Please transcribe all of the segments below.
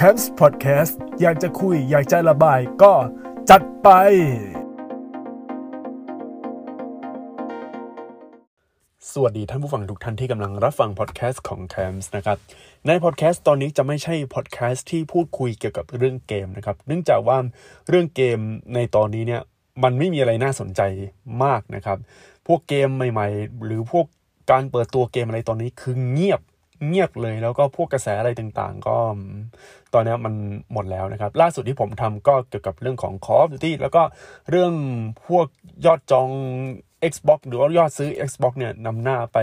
c a m p s Podcast อยากจะคุย อยากจะระบายก็จัดไป สวัสดีท่านผู้ฟังทุกท่านที่กำลังรับฟังพอดแคสต์ของ c a m p s นะครับ ในพอดแคสต์ตอนนี้จะไม่ใช่พอดแคสต์ที่พูดคุยเกี่ยวกับเรื่องเกมนะครับ เนื่องจากว่าเรื่องเกมในตอนนี้เนี่ยมันไม่มีอะไรน่าสนใจมากนะครับ พวกเกมใหม่ ๆ หรือพวกการเปิดตัวเกมอะไรตอนนี้คือเงียบ เงียบเลยแล้วก็พวกกระแสอะไรต่างๆ ก็ตอนนี้มันหมดแล้วนะครับ ล่าสุดที่ผมทำก็เกี่ยวกับเรื่องของ Call of Duty แล้วก็เรื่องพวกยอดจอง Xbox หรือว่ายอดซื้อ Xbox เนี่ยนำหน้าไป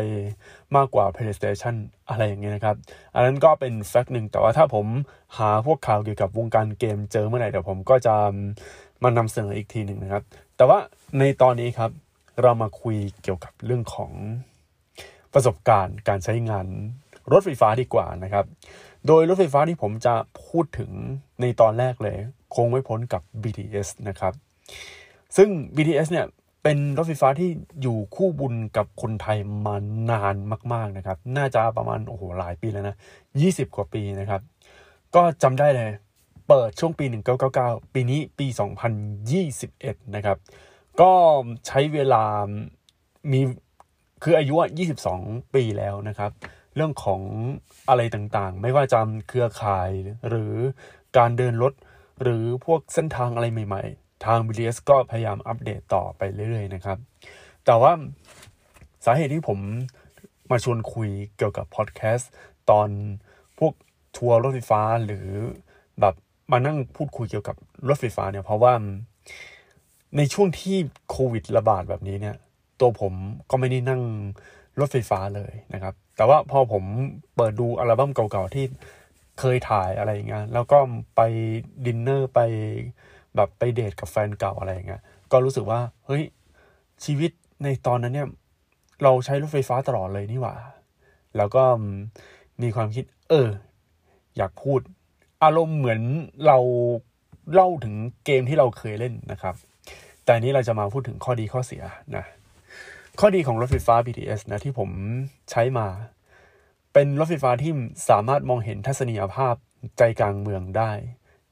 มากกว่า PlayStation อะไรอย่างเงี้ยนะครับ อันนั้นก็เป็นแฟกต์หนึ่งแต่ว่าถ้าผมหาพวกข่าวเกี่ยวกับวงการเกมเจอเมื่อไหร่เดี๋ยวผมก็จะมานำเสนออีกทีหนึ่งนะครับ แต่ว่าในตอนนี้ครับเรามาคุยเกี่ยวกับเรื่องของประสบการณ์การใช้งาน รถไฟฟ้าดีกว่านะครับ โดยรถไฟฟ้าที่ผมจะพูดถึงในตอนแรกเลย คงไม่พ้นกับ BTS นะครับ ซึ่ง BTS เนี่ยเป็นรถไฟฟ้าที่อยู่คู่บุญกับคนไทยมานานมาก ๆนะครับ น่าจะประมาณโอ้โหหลายปีแล้วนะ 20 กว่าปีนะครับ ก็จำได้เลย เปิดช่วงปี 1999 ปีนี้ปี 2021 นะครับ ก็ใช้เวลามีคืออายุ 22 ปีแล้วนะครับ เรื่องของอะไรต่างๆ ไม่ว่าจะเครือข่ายหรือการเดินรถ หรือพวกเส้นทางอะไรใหม่ๆ ทาง BTS ก็พยายามอัปเดตต่อไปเรื่อยๆนะครับ แต่ว่าสาเหตุที่ผมมาชวนคุยเกี่ยวกับพอดแคสต์ตอนพวกทัวร์รถไฟฟ้าหรือแบบมานั่งพูดคุยเกี่ยวกับรถไฟฟ้าเนี่ยเพราะว่าในช่วงที่โควิดระบาดแบบนี้เนี่ย ตัวผมก็ไม่ได้นั่งรถไฟฟ้าเลยนะครับ แต่ว่าพอผมเปิดดูอัลบั้มเก่าๆที่เคยถ่ายอะไรอย่างเงี้ยแล้วก็ไปดินเนอร์ไปแบบไปเดทกับแฟนเก่าอะไรอย่างเงี้ยก็รู้สึกว่าเฮ้ยชีวิตในตอนนั้นเนี่ย เราใช้รถไฟฟ้าตลอดเลยนี่หว่า แล้วก็มีความคิด เออ อยากพูด อารมณ์เหมือนเราเล่าถึงเกมที่เราเคยเล่นนะครับ แต่นี้เราจะมาพูดถึงข้อดีข้อเสียนะข้อดีของรถไฟฟ้า BTS นะที่ผมใช้มา เป็นรถไฟฟ้าที่สามารถมองเห็นทัศนียภาพใจกลางเมืองได้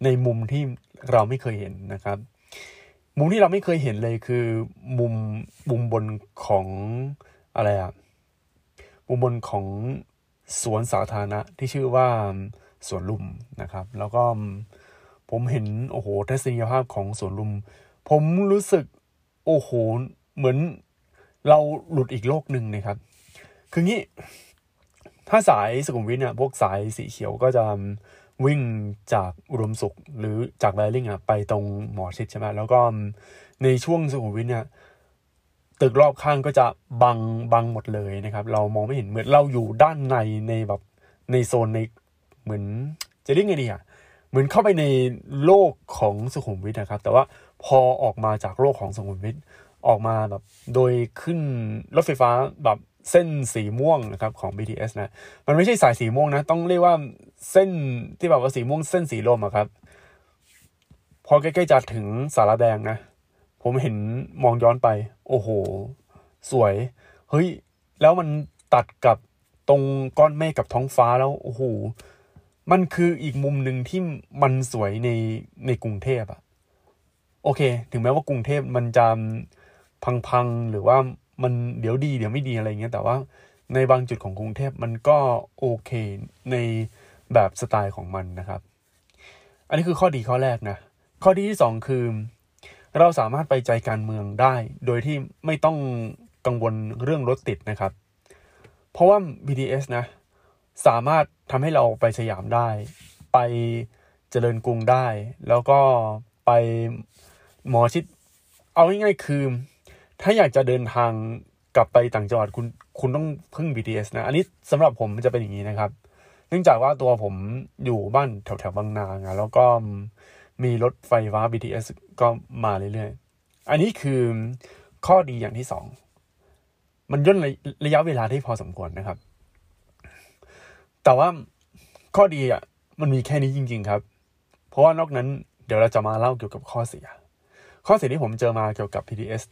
ในมุมที่เราไม่เคยเห็นนะครับ มุมที่เราไม่เคยเห็นเลยคือ มุมมุมบนของอะไรอะมุมบนของสวนสาธารณะที่ชื่อว่าสวนลุมนะครับ แล้วก็ผมเห็นโอ้โหทัศนียภาพของสวนลุม ผมรู้สึกโอ้โหเหมือนเราหลุดอีกโลกหนึ่งนะครับ คืองี้ ถ้าสายสุขุมวิทเนี่ยพวกสายสีเขียวก็จะวิ่งจากอุดมสุขหรือจากแวริ่งอะไปตรงหมอชิดใช่ไหมแล้วก็ในช่วงสุขุมวิทเนี่ยตึกรอบข้างก็จะบังบังหมดเลยนะครับ เรามองไม่เห็นเหมือนเราอยู่ด้านในในแบบในโซนในเหมือนจะเรียกไงดีอะเหมือนเข้าไปในโลกของสุขุมวิทนะครับ แต่ว่าพอออกมาจากโลกของสุขุมวิทออกมาแบบโดยขึ้นรถไฟฟ้าแบบ เส้นสีม่วงนะครับของ BTS นะ มันไม่ใช่สายสีม่วงนะ ต้องเรียกว่าเส้นที่แบบว่าสีม่วงเส้นสีลมอะครับ พอใกล้ๆจะถึงสารแดงนะ ผมเห็นมองย้อนไป โอ้โห สวย เฮ้ย แล้วมันตัดกับตรงก้อนเมฆกับท้องฟ้าแล้ว โอ้โห มันคืออีกมุมหนึ่งที่มันสวยในในกรุงเทพอะโอเค ถึงแม้ว่ากรุงเทพมันจะพังๆ หรือว่า มันเดี๋ยวดีเดี๋ยวไม่ดีอะไรเงี้ยแต่ว่าในบางจุดของกรุงเทพมันก็โอเคในแบบสไตล์ของมันนะครับ อันนี้คือข้อดีข้อแรกนะ ข้อดีที่สองคือ เราสามารถไปใจการเมืองได้ โดยที่ไม่ต้องกังวลเรื่องรถติดนะครับ เพราะว่า BTS นะ สามารถทำให้เราไปสยามได้ ไปเจริญกรุงได้ แล้วก็ไปหมอชิด เอาง่ายๆคือ ถ้าอยากจะเดินทางกลับไปต่างจังหวัดคุณคุณต้องพึ่ง BTS นะ อันนี้สำหรับผมมันจะเป็นอย่างนี้นะครับ เนื่องจากว่าตัวผมอยู่บ้านแถวแถวบางนาแล้วก็มีรถไฟฟ้า BTS ก็มาเรื่อยๆ อันนี้คือข้อดีอย่างที่สอง มันย่นระยะเวลาได้พอสมควรนะครับ แต่ว่าข้อดีอะมันมีแค่นี้จริง ๆ ครับ เพราะว่านอกนั้นเดี๋ยวเราจะมาเล่าเกี่ยวกับข้อเสีย ข้อเสียที่ผมเจอมาเกี่ยวกับ BTS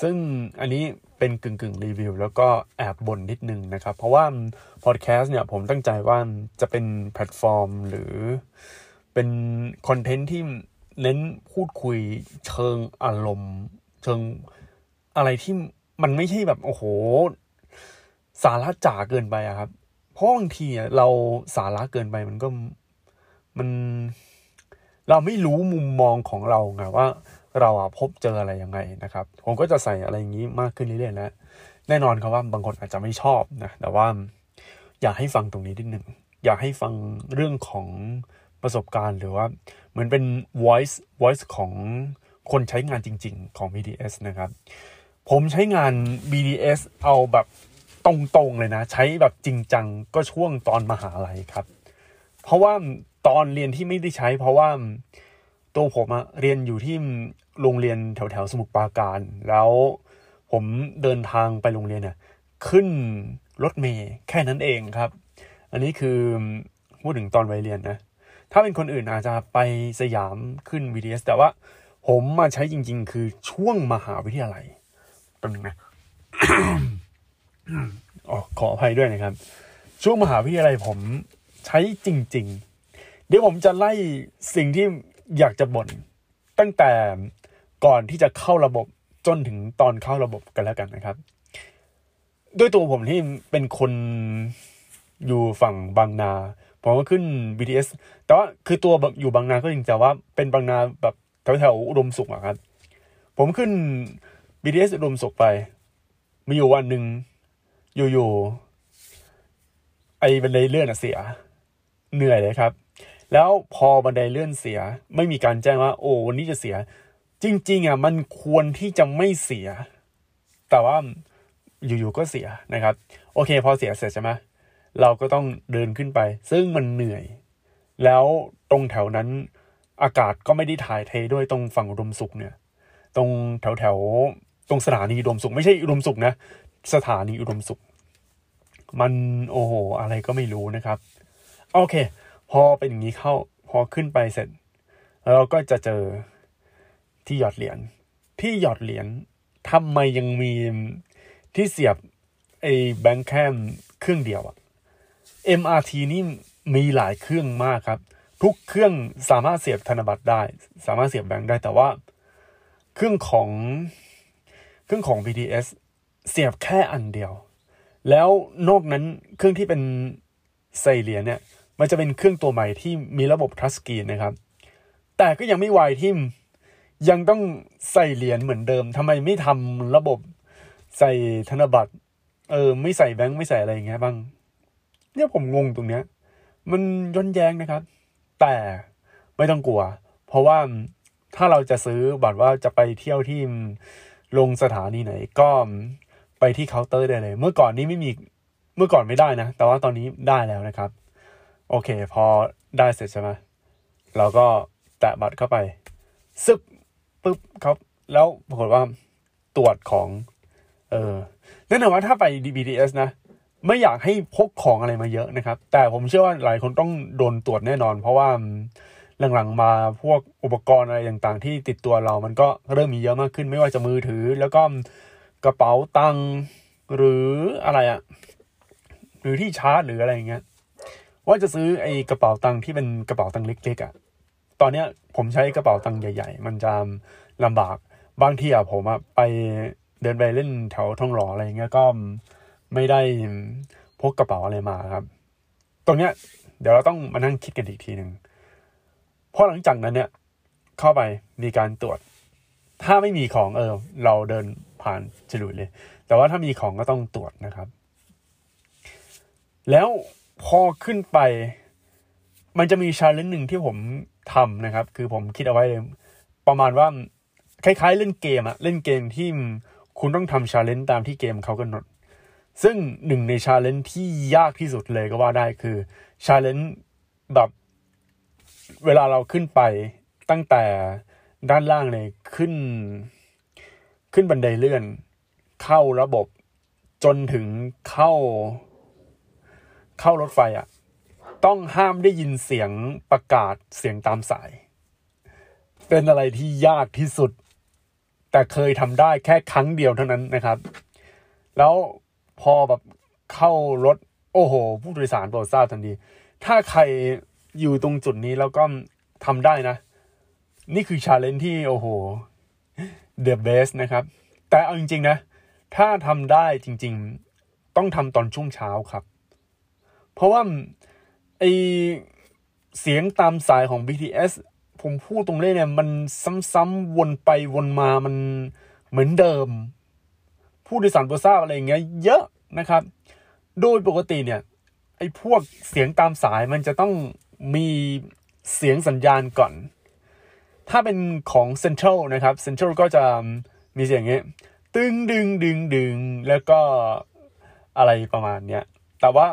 ซึ่งอันนี้เป็นกึ่งกึ่งรีวิวแล้วก็แอบบ่นนิดนึงนะครับ เพราะว่าพอดแคสต์เนี่ยผมตั้งใจว่าจะเป็นแพลตฟอร์มหรือเป็น content ที่เน้นพูดคุยเชิงอารมณ์ เชิงอะไรที่มันไม่ใช่แบบ โอ้โห สาระจ๋าเกินไปอะครับ เพราะบางทีเราสาระเกินไปมันก็มันเราไม่รู้มุมมองของเราไงว่า เราอะพบเจออะไรยังไงนะครับ ผมก็จะใส่อะไรอย่างนี้มากขึ้นเรื่อยๆแล้วแน่นอนครับว่าบางคนอาจจะไม่ชอบนะแต่ว่าอยากให้ฟังตรงนี้นิดหนึ่งอยากให้ฟังเรื่องของประสบการณ์ หรือว่าเหมือนเป็น voice voice ของคนใช้งานจริง ๆ ของ BDS นะครับ ผมใช้งาน BDS เอาแบบตรงๆเลยนะ ใช้แบบจริงจังก็ช่วงตอนมหาลัยครับ เพราะว่าตอนเรียนที่ไม่ได้ใช้ เพราะว่า ตัวผมอะเรียนอยู่ที่โรงเรียนแถวๆสมุทรปราการ แล้วผมเดินทางไปโรงเรียนเนี่ยขึ้นรถเมย์แค่นั้นเองครับ อันนี้คือพูดถึงตอนวัยเรียนนะ ถ้าเป็นคนอื่นอาจจะไปสยามขึ้น BTS แต่ว่าผมมาใช้จริง ๆ คือช่วงมหาวิทยาลัยตรงนึงนะอ๋อขออภัยด้วยนะครับ ช่วงมหาวิทยาลัยผมใช้จริง ๆ เดี๋ยวผมจะไล่สิ่งที่ อยากจะบ่นตั้งแต่ก่อนที่จะเข้าระบบจนถึงตอนเข้าระบบกันแล้วกันนะครับ ด้วยตัวผมที่เป็นคนอยู่ฝั่งบางนาผมก็ขึ้น BTS แต่ว่าคือตัวอยู่บางนาก็จริงแต่ว่าเป็นบางนาแบบแถวแถวอุดมสุขอะครับ ผมขึ้น BTS อุดมสุขไป มีอยู่วันหนึ่งอยู่ๆไอ้บันไดเลื่อนอะเสีย เหนื่อยเลยครับ แล้วพอบันไดเลื่อนเสีย ไม่มีการแจ้งว่า โอ้วันนี้จะเสีย จริง ๆอะมันควรที่จะไม่เสีย แต่ว่าอยู่ๆก็เสียนะครับ โอเค พอเสียเสร็จใช่ไหมเราก็ต้องเดินขึ้นไป ซึ่งมันเหนื่อย แล้วตรงแถวนั้นอากาศก็ไม่ได้ถ่ายเทด้วยตรงฝั่งอุดมสุขเนี่ย ตรงแถวแถวตรงสถานีอุดมสุข ไม่ใช่อุดมสุขนะ สถานีอุดมสุข มันโอ้โหอะไรก็ไม่รู้นะครับ โอเค พอเป็นอย่างนี้เข้า พอขึ้นไปเสร็จเราก็จะเจอที่หยอดเหรียญที่หยอดเหรียญทำไมยังมีที่เสียบไอ้แบงค์แคมเครื่องเดียวอะ MRT นี่มีหลายเครื่องมากครับ ทุกเครื่องสามารถเสียบธนบัตรได้ สามารถเสียบแบงค์ได้แต่ว่า เครื่องของเครื่องของ BTS เสียบแค่อันเดียว แล้วนอกนั้นเครื่องที่เป็นใส่เหรียญเนี่ย มันจะเป็นเครื่องตัวใหม่ที่มีระบบทัชสกรีนนะครับ แต่ก็ยังไม่ไวที่ยังต้องใส่เหรียญเหมือนเดิมทำไมไม่ทำระบบใส่ธนบัตร เออ ไม่ใส่แบงค์ไม่ใส่อะไรอย่างเงี้ยบ้าง เนี่ยผมงงตรงเนี้ย มันย้อนแย้งนะครับ แต่ไม่ต้องกลัว เพราะว่าถ้าเราจะซื้อบัตรว่าจะไปเที่ยวที่ลงสถานีไหนก็ไปที่เคาน์เตอร์ได้เลย เมื่อก่อนนี้ไม่มี เมื่อก่อนไม่ได้นะ แต่ว่าตอนนี้ได้แล้วนะครับ โอเค พอได้เสร็จใช่ไหมเราก็แตะบัตรเข้าไปซึบปุ๊บครับ แล้วปรากฏว่าตรวจของ เออแน่นอนว่าถ้าไป BTS นะ ไม่อยากให้พกของอะไรมาเยอะนะครับ แต่ผมเชื่อว่าหลายคนต้องโดนตรวจแน่นอน เพราะว่าหลังๆมาพวกอุปกรณ์อะไรต่างๆ ที่ติดตัวเรามันก็เริ่มมีเยอะมากขึ้น ไม่ว่าจะมือถือ แล้วก็กระเป๋าตังหรืออะไรอะหรือที่ชาร์จหรืออะไรอย่างเงี้ย ว่าจะซื้อไอ้กระเป๋าตังค์ที่เป็นกระเป๋าตังค์เล็กๆอะตอนเนี้ยผมใช้กระเป๋าตังค์ใหญ่ ๆ มันจะลำบากบางทีอะผมอะไปเดินไปเล่นแถวท่องหล่ออะไรเงี้ยก็ไม่ได้พกกระเป๋าอะไรมาครับ ตรงเนี้ย เดี๋ยวเราต้องมานั่งคิดกันอีกทีหนึ่งเพราะหลังจากนั้นเนี่ย เข้าไปมีการตรวจ ถ้าไม่มีของเออ เราเดินผ่านฉลุยเลย แต่ว่าถ้ามีของก็ต้องตรวจนะครับ แล้ว พอขึ้นไป มันจะมี challenge หนึ่งที่ผมทำนะครับ คือผมคิดเอาไว้เลย ประมาณว่าคล้ายๆ เล่นเกมอะเล่นเกมที่คุณต้องทำ challenge ตามที่เกมเขากำหนด ซึ่งหนึ่งใน challenge ที่ยากที่สุดเลยก็ว่าได้คือ challenge แบบเวลาเราขึ้นไปตั้งแต่ด้านล่างเลยขึ้น ขึ้นบันไดเลื่อน เข้าระบบจนถึงเข้า เข้ารถไฟอะ่ะ ต้องห้ามได้ยินเสียงประกาศเสียงตามสาย เป็นอะไรที่ยากที่สุด แต่เคยทำได้แค่ครั้งเดียวเท่านั้นนะครับ แล้วพอแบบเข้ารถ โอ้โห ผู้โดยสารโปรดทราบทันทีถ้าใครอยู่ตรงจุดนี้แล้วก็ทำได้นะ นี่คือชาเลนจ์ที่โอ้โห the best นะครับ แต่เอาจริง ๆ นะ ถ้าทำได้จริง ๆ ต้องทำตอนช่วงเช้าครับ เพราะว่าไอเสียงตามสายของ BTS ผมพูดตรงเล่เนี่ย มันซ้ำๆวนไปวนมามันเหมือนเดิม ผู้โดยสารโบทราบอะไรอย่างเงี้ยเยอะนะครับ โดยปกติเนี่ยไอ้พวกเสียงตามสายมันจะต้องมีเสียงสัญญาณก่อน ถ้าเป็นของ Central นะครับ Central ก็จะมีเสียงเงี้ยตึงดึงดึงดึงแล้วก็อะไรประมาณเนี้ยแต่ว่า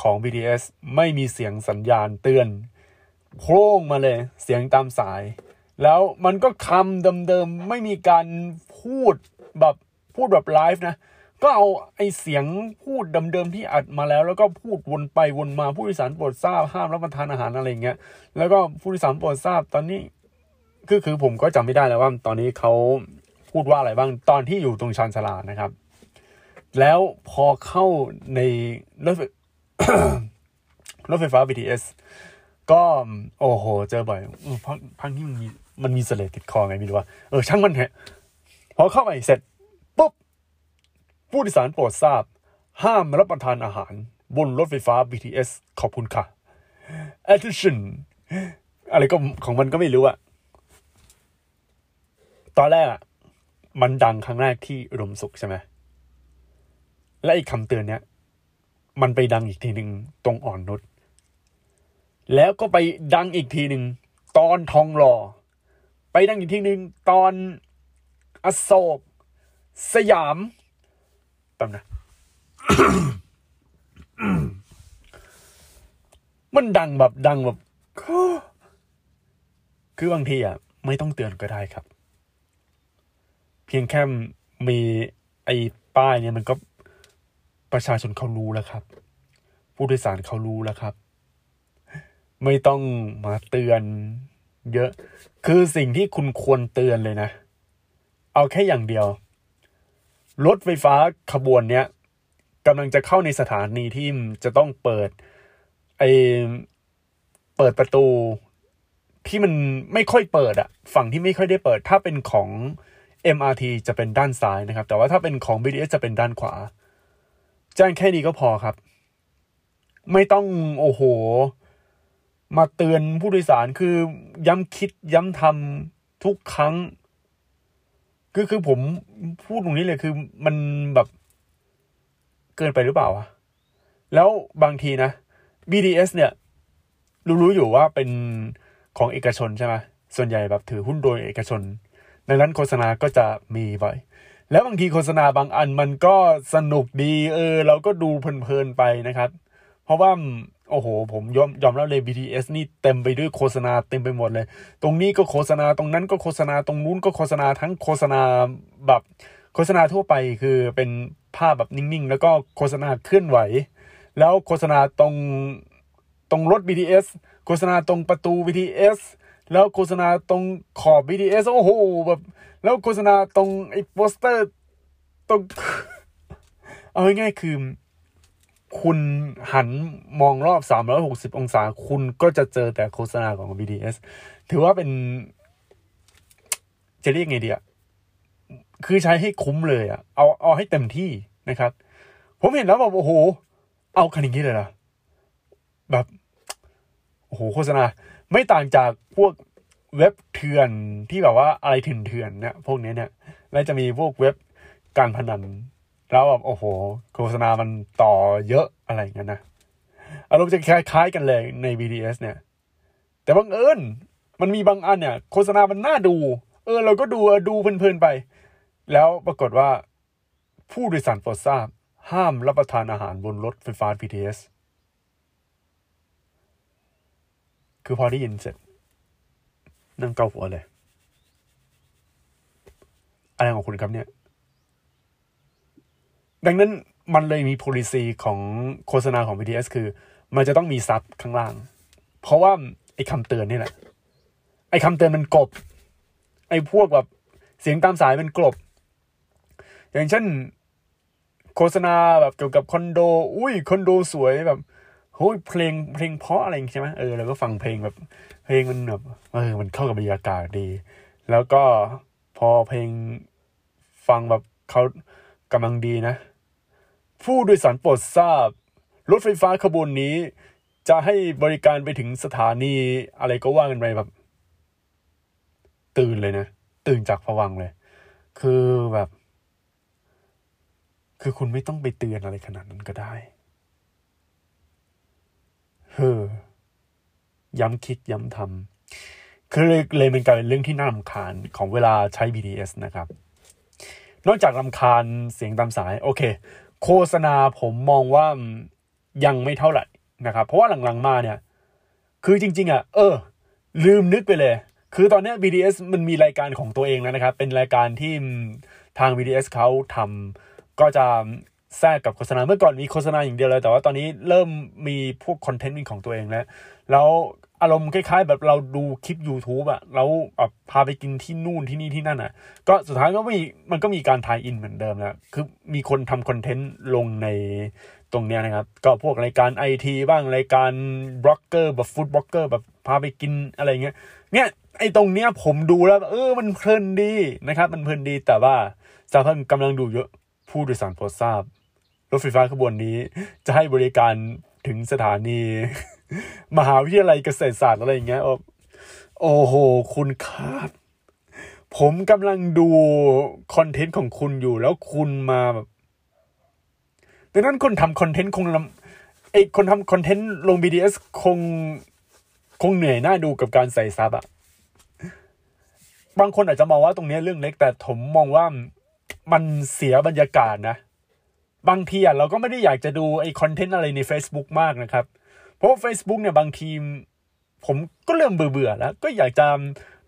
ของ BTS ไม่มีเสียงสัญญาณเตือนโคร่งมาเลยเสียงตามสาย แล้วมันก็คำเดิมๆ ไม่มีการพูดแบบพูดแบบไลฟ์นะ ก็เอาไอเสียงพูดเดิมๆ ที่อัดมาแล้ว แล้วก็พูดวนไปวนมาผู้โดยสารโปรดทราบห้ามรับประทานอาหารอะไรเงี้ยแล้วก็ผู้โดยสารโปรดทราบตอนนี้คือคือผมก็จำไม่ได้แล้วว่าตอนนี้เขาพูดว่าอะไรบ้างตอนที่อยู่ตรงชานชาลานะครับ แล้วพอเข้าในรถ รถไฟฟ้า BTS ก็โอ้โห เจอบ่อยเออพังพังที่มันมีมันมีเสลติดคอไงไม่รู้ว่าเออช่างมันเถอะพอเข้าไปเสร็จปุ๊บผู้โดยสารโปรดทราบ ห้ามรับประทานอาหาร บนรถไฟฟ้า BTS ขอบคุณค่ะ attention อะไรก็ของมันก็ไม่รู้อะตอนแรกอะมันดังครั้งแรกที่อุดมสุขใช่ไหมและอีกคำเตือนเนี้ย มันไปดังอีกทีหนึ่งตรงอ่อนนุชแล้วก็ไปดังอีกทีหนึ่งตอนทองหล่อ ไปดังอีกทีหนึ่งตอนอโศก สยามแป๊บนะมันดังแบบดังแบบคือบางทีอะไม่ต้องเตือนก็ได้ครับ เพียงแค่มีไอ้ป้ายเนี่ยมันก็ ประชาชนเขารู้แล้วครับ ผู้โดยสารเขารู้แล้วครับ ไม่ต้องมาเตือน เยอะ คือสิ่งที่คุณควรเตือนเลยนะ เอาแค่อย่างเดียว รถไฟฟ้าขบวนเนี้ยกำลังจะเข้าในสถานีที่จะต้องเปิดไอเปิดประตูที่มันไม่ค่อยเปิดอะฝั่งที่ไม่ค่อยได้เปิด ถ้าเป็นของ MRT จะเป็นด้านซ้ายนะครับ แต่ว่าถ้าเป็นของ BTS จะเป็นด้านขวา จ้งแค่นี้ก็พอครับ ไม่ต้องโอ้โห มาเตือนผู้โดยสารคือย้ำคิดย้ำทำทุกครั้ง คือคือผมพูดตรงนี้เลยคือมันแบบเกินไปหรือเปล่าอะแล้วบางทีนะ BDS เนี่ย รู้ๆอยู่ว่าเป็นของเอกชนใช่ไหมส่วนใหญ่แบบถือหุ้นโดยเอกชน ดังนั้นโฆษณาก็จะมีไว้ แล้วบางทีโฆษณาบางอันมันก็สนุกดีเออ เราก็ดูเพลินๆไปนะครับ เพราะว่าโอ้โห ผมยอมยอมรับเลย BTS นี่เต็มไปด้วยโฆษณาเต็มไปหมดเลย ตรงนี้ก็โฆษณาตรงนั้นก็โฆษณาตรงนู้นก็โฆษณาทั้งโฆษณาแบบโฆษณาทั่วไปคือเป็นภาพแบบนิ่งๆ แล้วก็โฆษณาเคลื่อนไหว แล้วโฆษณาตรงตรงรถ BTS โฆษณาตรงประตู BTS แล้วโฆษณาตรงขอบ BTS โอ้โหแบบ แล้วโฆษณาตรงไอ้โปสเตอร์ตรงเอาง่ายๆคือ คุณหันมองรอบ 360 องศา คุณก็จะเจอแต่โฆษณาของ BTS ถือว่าเป็น จะเรียกไงดีอะคือใช้ให้คุ้มเลยอะเอาเอาให้เต็มที่นะครับ ผมเห็นแล้วแบบโอ้โห เอาขนาดนี้เลยนะแบบ โอ้โห โฆษณา ไม่ต่างจากพวก เว็บเถื่อนที่แบบว่าอะไรเถื่อนเนี่ยพวกนี้เนี่ยแล้วจะมีพวกเว็บการพนัน แล้วแบบโอ้โห โฆษณามันต่อเยอะอะไรเงี้ยนะอารมณ์จะคล้ายๆกันเลยใน BTS เนี่ย แต่บังเอิญมันมีบางอันเนี่ย โฆษณามันน่าดู เออ เราก็ดูดูเพลินๆไป แล้วปรากฏว่าผู้โดยสารโปรดทราบ ห้ามรับประทานอาหารบนรถไฟฟ้า BTS คือพอได้ยินเสร็จ นั่งเกาหัวเลย อะไรของคุณครับเนี่ย ดังนั้นมันเลยมี policy ของโฆษณาของ BTS คือ มันจะต้องมีซับข้างล่าง เพราะว่าไอ้คำเตือนนี่แหละ ไอ้คำเตือนมันกลบ ไอ้พวกแบบเสียงตามสายมันกลบ อย่างเช่น โฆษณาแบบเกี่ยวกับคอนโด อุ้ยคอนโดสวยแบบ โอ้ยเพลงเพลงเพราะอะไรใช่ไหมเออเราก็ฟังเพลงแบบเพลงมันแบบเออมันเข้ากับบรรยากาศดี แล้วก็พอเพลงฟังแบบเขากำลังดีนะ ผู้โดยสารโปรดทราบ รถไฟฟ้าขบวนนี้ จะให้บริการไปถึงสถานีอะไรก็ว่ากันไปแบบ ตื่นเลยนะ ตื่นจากผวังเลย คือแบบ คือคุณไม่ต้องไปเตือนอะไรขนาดนั้นก็ได้ เฮ้อย้ำคิดย้ำทำคือเลยเป็นการเป็นเรื่องที่น่ารำคาญของเวลาใช้ BTS นะครับ นอกจากรำคาญเสียงตามสาย โอเค โฆษณาผมมองว่ายังไม่เท่าไหร่นะครับ เพราะว่าหลังๆมาเนี่ย คือจริง ๆ อะ เออ ลืมนึกไปเลย คือตอนนี้ BTS มันมีรายการของตัวเองแล้วนะครับ เป็นรายการที่ทาง BTS เขาทำก็จะ แทรกกับโฆษณา เมื่อก่อนมีโฆษณาอย่างเดียวเลย แต่ว่าตอนนี้เริ่มมีพวก content เป็นของตัวเองแล้ว แล้วอารมณ์คล้ายๆ แบบเราดูคลิป YouTube อะแล้วแบบพาไปกินที่นู่นที่นี่ที่นั่นอะก็สุดท้ายก็มีมันก็มีการ tie-in เหมือนเดิมแล้วคือมีคนทำ content ลงในตรงเนี้ยนะครับ ก็พวกรายการไอทีบ้างรายการบล็อกเกอร์แบบ food blogger แบบพาไปกินอะไรเงี้ยเนี่ยไอตรงเนี้ยผมดูแล้ว เออมันเพลินดีนะครับ มันเพลินดีแต่ว่าสาวท่านกำลังดูเยอะผู้โดยสารโปรดทราบ รถไฟฟ้าขบวนนี้ จะให้บริการถึงสถานี มหาวิทยาลัยเกษตรศาสตร์อะไรอย่างเงี้ยโอ้โห คุณครับ ผมกำลังดูคอนเทนต์ของคุณอยู่แล้วคุณมาแบบดังนั้นคนทำคอนเทนต์คงไอคนทำคอนเทนต์ลง BDS คงคงเหนื่อยหน้าดูกับการใส่ซับอะบางคนอาจจะมองว่าตรงนี้เรื่องเล็กแต่ผมมองว่ามันเสียบรรยากาศนะ บางทีอะเราก็ไม่ได้อยากจะดูไอคอนเทนต์อะไรใน Facebook มากนะครับ เพราะ Facebook เนี่ยบางทีผมก็เริ่มเบื่อแล้ว ก็อยากจะ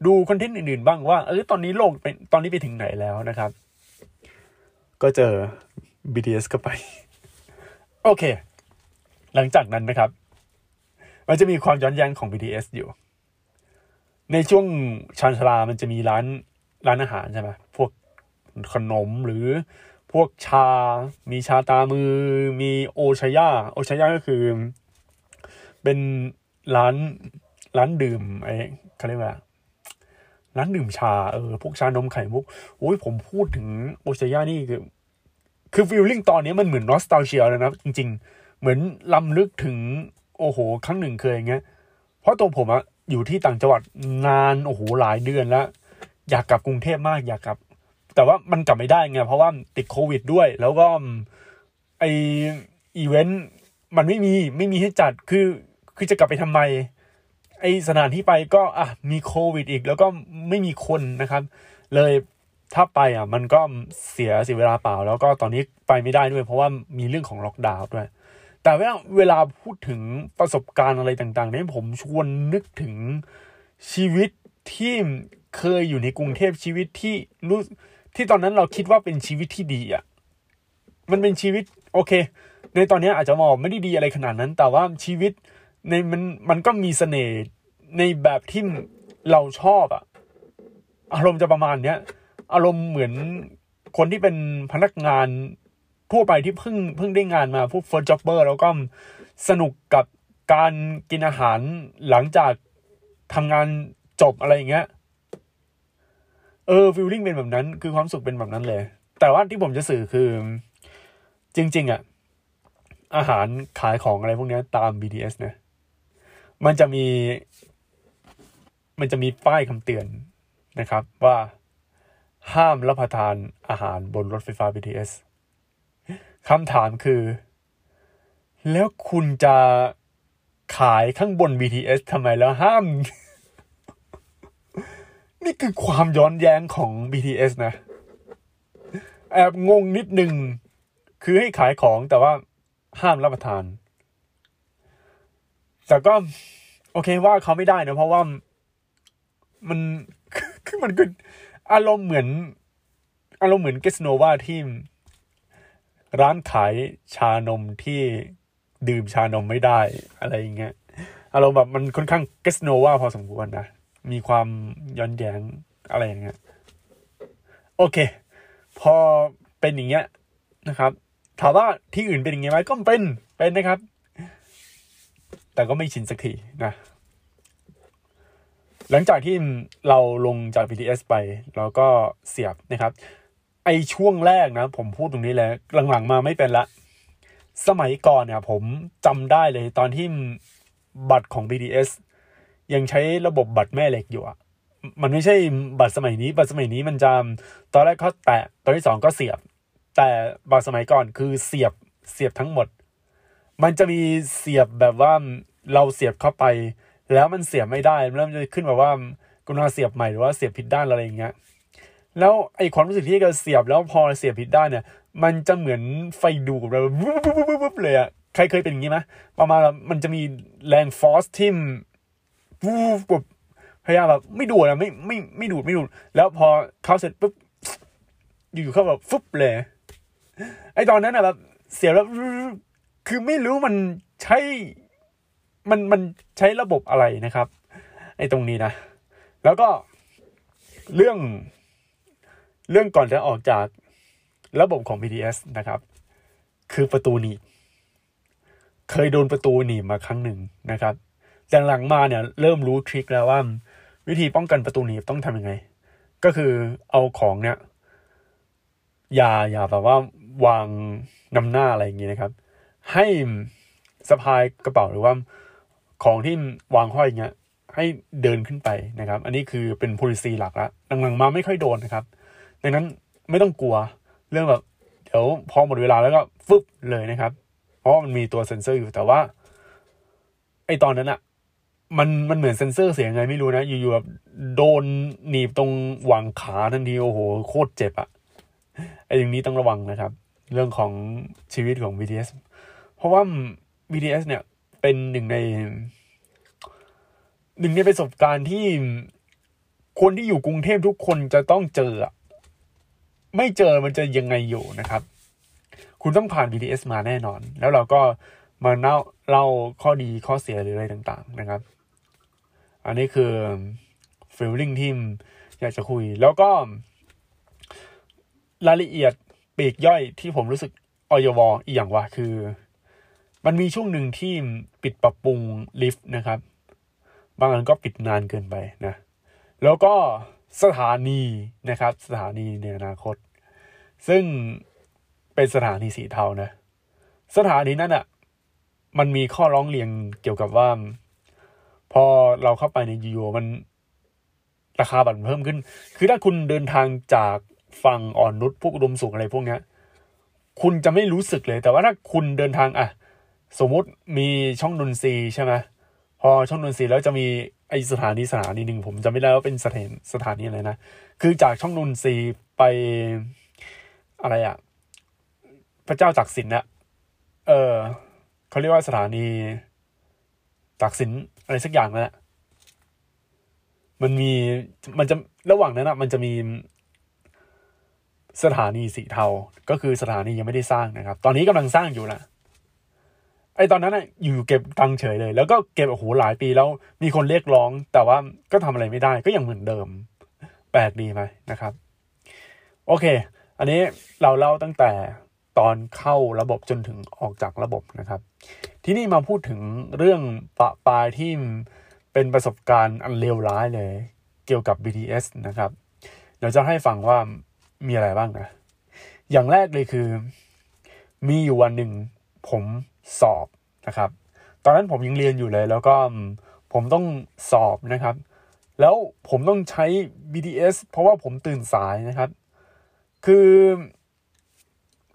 ดูคอนเทนต์อื่นๆบ้างว่าเออตอนนี้โลกเป็นตอนนี้ไปถึงไหนแล้วนะครับ ก็เจอ BTS ก็ไป โอเค หลังจากนั้นนะครับ มันจะมีความย้อนแย้งของ BTS อยู่ ในช่วงชานชลามันจะมีร้านร้านอาหารใช่ไหมพวกขนมหรือ พวกชา มีชาตามือ มีโอชายา โอชายาก็คือ เป็นร้านร้านดื่มไอ้เขาเรียกว่าร้านดื่มชา เออ พวกชานมไข่มุกโอ้ยผมพูดถึงโอชายานี่คือ คือฟีลลิ่งตอนนี้มันเหมือนนอสตาเชียแล้วนะจริง ๆ เหมือนลำลึกถึง โอ้โห ครั้งหนึ่งเคยอย่างเงี้ย เพราะตัวผมอะอยู่ที่ต่างจังหวัดนาน โอ้โห หลายเดือนแล้ว อยากกลับกรุงเทพมาก อยากกลับ แต่ว่ามันกลับไม่ได้ไงเพราะว่าติดโควิดด้วย แล้วก็ไออีเวนต์มันไม่มีไม่มีให้จัดคือคือจะกลับไปทำไม ไอสถานที่ไปก็อะมีโควิดอีก แล้วก็ไม่มีคนนะครับ เลยถ้าไปอะมันก็เสียเสียเวลาเปล่า แล้วก็ตอนนี้ไปไม่ได้ด้วย เพราะว่ามีเรื่องของล็อกดาวน์ด้วย แต่ว่าเวลาพูดถึงประสบการณ์อะไรต่างๆเนี่ยผมชวนนึกถึงชีวิตที่เคยอยู่ในกรุงเทพชีวิตที่รู้ ที่ตอนนั้นเราคิดว่าเป็นชีวิตที่ดีอะ มันเป็นชีวิตโอเค ในตอนนี้อาจจะมองไม่ได้ดีอะไรขนาดนั้น แต่ว่าชีวิตในมันมันก็มีเสน่ห์ในแบบที่เราชอบอะ อารมณ์จะประมาณเนี้ยอารมณ์เหมือนคนที่เป็นพนักงานทั่วไปที่เพิ่งเพิ่งได้งานมาพวก first jobber แล้วก็สนุกกับการกินอาหารหลังจากทำงานจบอะไรอย่างเงี้ย เออ feeling เป็นแบบนั้น คือความสุขเป็นแบบนั้นเลย แต่ว่าที่ผมจะสื่อคือ จริง ๆอะ่ะ อาหารขายของอะไรพวกนี้ตาม BTS นะ มันจะมี มันจะมีป้ายคำเตือนนะครับ ว่าห้ามรับประทานอาหารบนรถไฟฟ้า BTS คำถามคือ แล้วคุณจะขายข้างบน BTS ทำไมแล้วห้าม นี่คือความย้อนแย้งของ BTS นะ แอบงงนิดนึงคือให้ขายของแต่ว่าห้ามรับประทาน แต่ก็ โอเคว่าเขาไม่ได้นะ เพราะว่ามันคือมันก็อารมณ์เหมือน อารมณ์เหมือนเกสโนวาที่ร้านขายชานมที่ดื่มชานมไม่ได้อะไรอย่างเงี้ยอารมณ์แบบมันค่อนข้างเกสโนวาพอสมควรนะ มีความย้อนแย้งอะไรอย่างเงี้ยโอเค พอเป็นอย่างเงี้ยนะครับถามว่าที่อื่นเป็นอย่างเงี้ยไหมก็เป็นเป็นนะครับ แต่ก็ไม่ชินสักทีนะหลังจากที่เราลงจาก BTS ไปเราก็เสียบนะครับ ไอช่วงแรกนะ ผมพูดตรงนี้แล้วหลังๆมาไม่เป็นละ สมัยก่อนเนี่ยผมจำได้เลยตอนที่บัตรของ BTS ยังใช้ระบบบัตรแม่เหล็กอยู่อะมันไม่ใช่บัตรสมัยนี้ บัตรสมัยนี้มันจะตอนแรกเขาแตะตอนที่สองก็เสียบ แต่บัตรสมัยก่อนคือเสียบเสียบทั้งหมด มันจะมีเสียบแบบว่าเราเสียบเข้าไป แล้วมันเสียบไม่ได้แล้วมันจะขึ้นแบบว่ากุณาเสียบใหม่หรือว่าเสียบผิดด้านอะไรอย่างเงี้ยแล้วไอความรู้สึกที่เราเสียบแล้วพอเสียบผิดด้านเนี่ย มันจะเหมือนไฟดูดแบบวุบวุบวุบเลยอะใครเคยเป็นอย่างนี้ไหมประมาณมันจะมีแรงฟอสที่ วูบแบบพยายามแบบไม่ดูดอะไม่ไม่ไม่ดูดไม่ดูด แล้วพอเข้าเสร็จปุ๊บอยู่ๆเขาแบบฟึบเลย ไอตอนนั้นอะแบบเสียแล้วคือไม่รู้มันใช้มันมันใช้ระบบอะไรนะครับ ไอตรงนี้นะ แล้วก็เรื่องเรื่องก่อนจะออกจากระบบของ BTS นะครับ คือประตูหนีบเคยโดนประตูหนีบมาครั้งหนึ่งนะครับ แต่หลังมาเนี่ยเริ่มรู้ทริคแล้วว่า วิธีป้องกันประตูหนีบต้องทำยังไง ก็คือเอาของเนี่ย อย่าอย่าแบบว่าวางนำหน้าอะไรอย่างงี้นะครับ ให้สะพายกระเป๋าหรือว่าของที่วางห้อยเงี้ย ให้เดินขึ้นไปนะครับ อันนี้คือเป็น policy หลักละหลังๆมาไม่ค่อยโดนนะครับ ดังนั้นไม่ต้องกลัวเรื่องแบบเดี๋ยวพอหมดเวลาแล้วก็ฟึบเลยนะครับ เพราะมันมีตัวเซ็นเซอร์อยู่แต่ว่าไอตอนนั้นอะ มันมันเหมือนเซ็นเซอร์เสียงไงไม่รู้นะอยู่ๆแบบโดนหนีบตรงหว่างขาทันทีโอ้โหโคตรเจ็บอะไอ้อย่างนี้ต้องระวังนะครับ เรื่องของชีวิตของ BTS เพราะว่า BTS เนี่ย เป็นหนึ่งใน หนึ่งในประสบการณ์ที่คนที่อยู่กรุงเทพทุกคนจะต้องเจอไม่เจอมันจะยังไงอยู่นะครับ คุณต้องผ่าน BTS มาแน่นอน แล้วเราก็มาเล่าเล่าข้อดีข้อเสียหรืออะไรต่าง ๆ นะครับ อันนี้คือฟีลลิ่งที่อยากจะคุย แล้วก็ รายละเอียดปีกย่อยที่ผมรู้สึกออยวออีกอย่างว่าคือ มันมีช่วงหนึ่งที่ปิดปรับปรุงลิฟต์นะครับ บางอันก็ปิดนานเกินไปนะ แล้วก็สถานีนะครับ สถานีในอนาคต ซึ่งเป็นสถานีสีเทานะ สถานีนั้นอะ่ะ มันมีข้อร้องเรียนเกี่ยวกับว่า พอเราเข้าไปในยูมันราคาบัตรเพิ่มขึ้น คือถ้าคุณเดินทางจากฝั่งอ่อนนุชพวกอุดมสุขอะไรพวกเนี้ย คุณจะไม่รู้สึกเลย แต่ว่าถ้าคุณเดินทางอะ สมมุติมีช่องนนทรีใช่ไหมพอช่องนนทรีแล้วจะมีไอสถานีสถานีหนึ่งผมจะไม่ได้ว่าเป็นสถานสถานีอะไรนะ คือจากช่องนนทรีไปอะไรอะพระเจ้าจักสินนะเออเขาเรียกว่าสถานี จักสินอะไรสักอย่างนั่นแหละมันมีมันจะระหว่างนั้นอะมันจะมีสถานีสีเทา ก็คือสถานียังไม่ได้สร้างนะครับ ตอนนี้กำลังสร้างอยู่นะไอตอนนั้นอะอยู่เก็บตังเฉยเลย แล้วก็เก็บโอ้โหหลายปีแล้วมีคนเรียกร้อง แต่ว่าก็ทำอะไรไม่ได้ ก็ยังเหมือนเดิม แปลกดีไหมนะครับ โอเค อันนี้เราเล่าตั้งแต่ ตอนเข้าระบบจนถึงออกจากระบบนะครับ ที่นี่มาพูดถึงเรื่องปะปายที่เป็นประสบการณ์อันเลวร้ายเลย เกี่ยวกับ BTS นะครับ เดี๋ยวจะให้ฟังว่ามีอะไรบ้างนะ อย่างแรกเลยคือ มีอยู่วันหนึ่งผมสอบนะครับ ตอนนั้นผมยังเรียนอยู่เลย แล้วก็ผมต้องสอบนะครับ แล้วผมต้องใช้ BTS เพราะว่าผมตื่นสายนะครับ คือ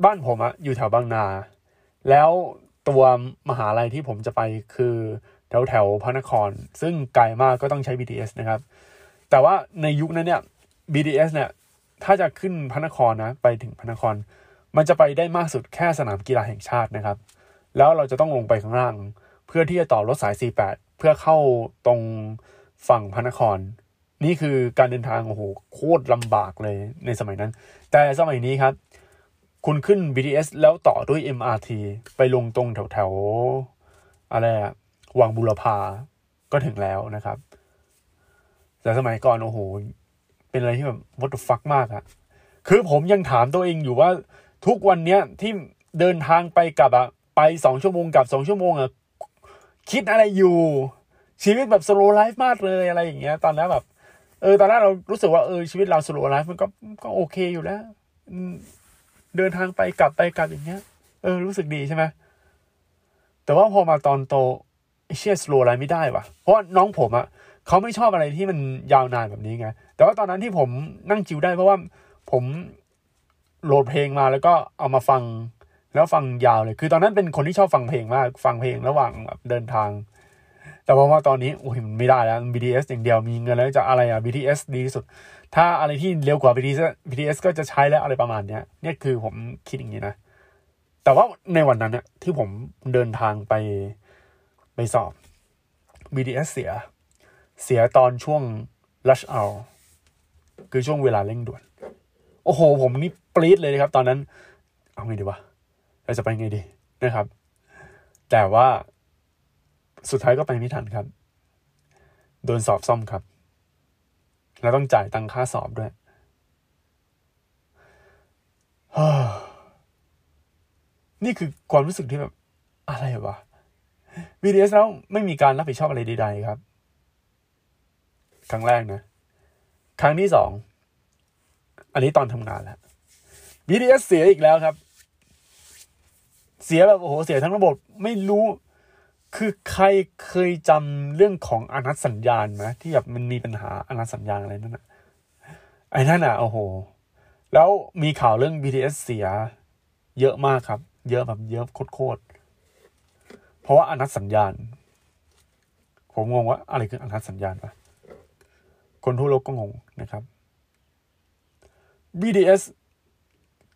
บ้านผมอะอยู่แถวบางนา แล้วตัวมหาลัยที่ผมจะไปคือแถวแถวพระนคร ซึ่งไกลมากก็ต้องใช้ BTS นะครับ แต่ว่าในยุคนั้นเนี่ย BTS เนี่ย ถ้าจะขึ้นพระนครนะ ไปถึงพระนคร มันจะไปได้มากสุดแค่สนามกีฬาแห่งชาตินะครับ แล้วเราจะต้องลงไปข้างล่าง เพื่อที่จะต่อรถสาย 48 เพื่อเข้าตรงฝั่งพระนคร นี่คือการเดินทางโอ้โหโคตรลำบากเลยในสมัยนั้น แต่สมัยนี้ครับ คุณขึ้น BTS แล้วต่อด้วย MRT ไปลงตรงแถวแถวอะไรอะวังบุรพาก็ถึงแล้วนะครับ แต่สมัยก่อนโอ้โห เป็นอะไรที่แบบ what the fuck มากอะคือผมยังถามตัวเองอยู่ว่าทุกวันเนี้ยที่เดินทางไปกับอะไปสองชั่วโมงกับสองชั่วโมงอะคิดอะไรอยู่ ชีวิตแบบ slow life มากเลยอะไรอย่างเงี้ย ตอนนั้นแบบ เออ ตอนนั้นเรารู้สึกว่าเออชีวิตเรา slow life มันก็ก็โอเคอยู่แล้ว เดินทางไปกลับไปกลับอย่างเงี้ย เออ รู้สึกดีใช่ไหมแต่ว่าพอมาตอนโตเชียสโลไลฟ์ไม่ได้วะเพราะน้องผมอะเขาไม่ชอบอะไรที่มันยาวนานแบบนี้ไง แต่ว่าตอนนั้นที่ผมนั่งจิวได้เพราะว่าผมโหลดเพลงมาแล้วก็เอามาฟังแล้วฟังยาวเลย คือตอนนั้นเป็นคนที่ชอบฟังเพลงมาก ฟังเพลงระหว่างแบบเดินทาง แต่พอว่าตอนนี้โอ้ยมันไม่ได้แล้ว BTS อย่างเดียวมีเงินแล้วจะอะไรอะ BTS ดีที่สุด ถ้าอะไรที่เร็วกว่า BTS BTS ก็จะใช้แล้วอะไรประมาณเนี้ยเนี่ยคือผมคิดอย่างนี้นะ แต่ว่าในวันนั้นเนี่ยที่ผมเดินทางไปไปสอบ BTS เสีย เสียตอนช่วง rush hour คือช่วงเวลาเร่งด่วน โอ้โห ผมนี่ปรี๊ดเลยนะครับ ตอนนั้น เอาไงดีวะเราจะไปไงดีนะครับ แต่ว่าสุดท้ายก็ไปไม่ทันครับ โดนสอบซ่อมครับ แล้วต้องจ่ายตังค่าสอบด้วยนี่คือความรู้สึกที่แบบ อะไรวะ BTS แล้วไม่มีการรับผิดชอบอะไรใดๆครับ ครั้งแรกนะ ครั้งที่สอง อันนี้ตอนทำงานแล้ว BTS เสียอีกแล้วครับ เสียแบบโอ้โห เสียทั้งระบบ ไม่รู้ คือใครเคยจำเรื่องของอนัตสัญญาณไหมที่แบบมันมีปัญหาอนัตสัญญาณอะไรนั่นอะไอ้นั่นอะโอ้โห แล้วมีข่าวเรื่อง BTS เสีย เยอะมากครับ เยอะแบบเยอะโคตรเพราะว่าอนัตสัญญาณ ผมงงว่าอะไรคืออนัตสัญญาณปะคนทั่วโลกก็งงนะครับ BDS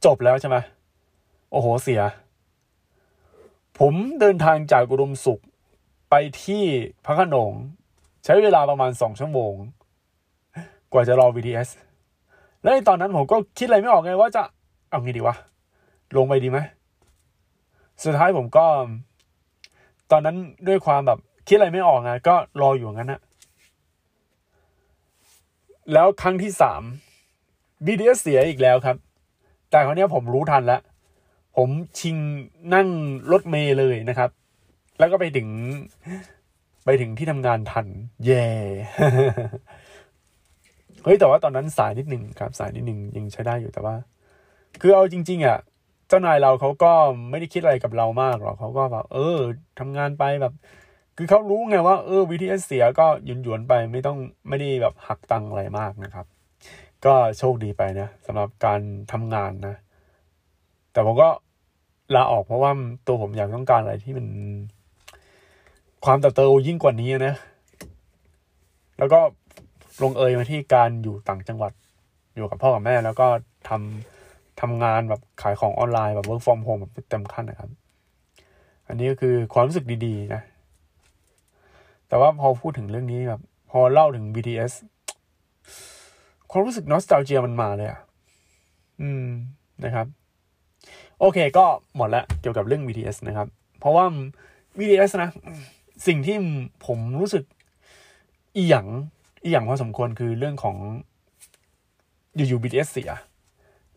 จบแล้วใช่ไหมโอ้โห เสีย ผมเดินทางจากอุดมสุขไปที่พระขนง ใช้เวลาประมาณสองชั่วโมง กว่าจะรอ BTS แล้วในตอนนั้นผมก็คิดอะไรไม่ออกไงว่าจะเอางี้ดีวะ ลงไปดีไหม สุดท้ายผมก็ ตอนนั้นด้วยความแบบคิดอะไรไม่ออกไงก็รออยู่งั้นนะแล้วครั้งที่สาม BTS เสียอีกแล้วครับ แต่คราวนี้ผมรู้ทันแล้ว ผมชิงนั่งรถเมย์เลยนะครับ แล้วก็ไปถึง ไปถึงที่ทำงานทัน เย่เฮ้ยแต่ว่าตอนนั้นสายนิดหนึ่งครับสายนิดหนึ่งยังใช้ได้อยู่แต่ว่า คือเอาจริง ๆ อะ เจ้านายเราเขาก็ไม่ได้คิดอะไรกับเรามากหรอกเขาก็แบบเออทำงานไปแบบ คือเขารู้ไงว่าเออ VTS เสียก็หยุนหยวนไปไม่ต้องไม่ได้แบบหักตังอะไรมากนะครับ ก็โชคดีไปนะสำหรับการทำงานนะ แต่ผมก็ลาออกเพราะว่าตัวผมอยากต้องการอะไรที่มัน ความเติบโตยิ่งกว่านี้นะ แล้วก็ลงเอยมาที่การอยู่ต่างจังหวัด อยู่กับพ่อกับแม่ แล้วก็ทำทำงานแบบขายของออนไลน์แบบ work from home แบบเต็มขั้นนะครับ อันนี้ก็คือความรู้สึกดีๆ นะ แต่ว่าพอพูดถึงเรื่องนี้แบบพอเล่าถึง BTS ความรู้สึกนอสตาเจียมันมาเลยอะ อืมนะครับ โอเคก็หมดล้วเกี่ยวกับเรื่อง BTS นะครับ เพราะว่า BTS นะ สิ่งที่ผมรู้สึกอีหยังอีหยังพอสมควรคือเรื่องของอยู่ๆ BTS เสีย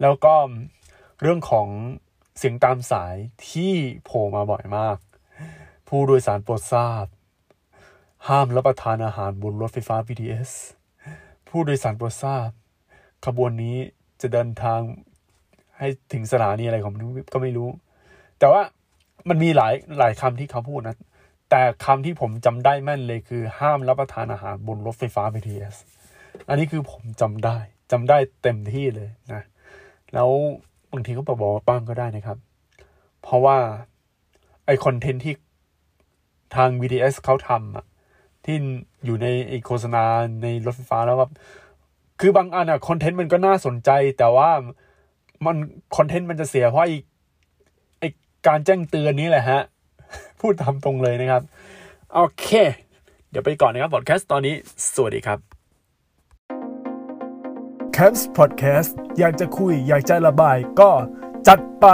แล้วก็เรื่องของเสียงตามสายที่โผล่มาบ่อยมาก ผู้โดยสารโปรดทราบ ห้ามรับประทานอาหารบนรถไฟฟ้า BTS ผู้โดยสารโปรดทราบ ขบวนนี้จะเดินทาง ให้ถึงสถานีอะไรของก็ไม่รู้ แต่ว่ามันมีหลายหลายคำที่เขาพูดนะ แต่คำที่ผมจำได้แม่นเลยคือห้ามรับประทานอาหารบนรถไฟฟ้า BTS อันนี้คือผมจำได้จำได้เต็มที่เลยนะ แล้วบางทีก็บอกบอกบ้างก็ได้นะครับ เพราะว่าไอคอนเทนต์ที่ทาง BTS เขาทำอะที่อยู่ในโฆษณาในรถไฟฟ้าแล้วแบบคือบางอันอะคอนเทนต์มันก็น่าสนใจแต่ว่า มันคอนเทนต์มันจะเสียเพราะไอ้ไอ้การแจ้งเตือนนี้แหละฮะ พูดตามตรงเลยนะครับ โอเค เดี๋ยวไปก่อนนะครับพอดแคสต์ตอนนี้ สวัสดีครับ c a m p s Podcast อยากจะคุยอยากจะระบายก็จัดไป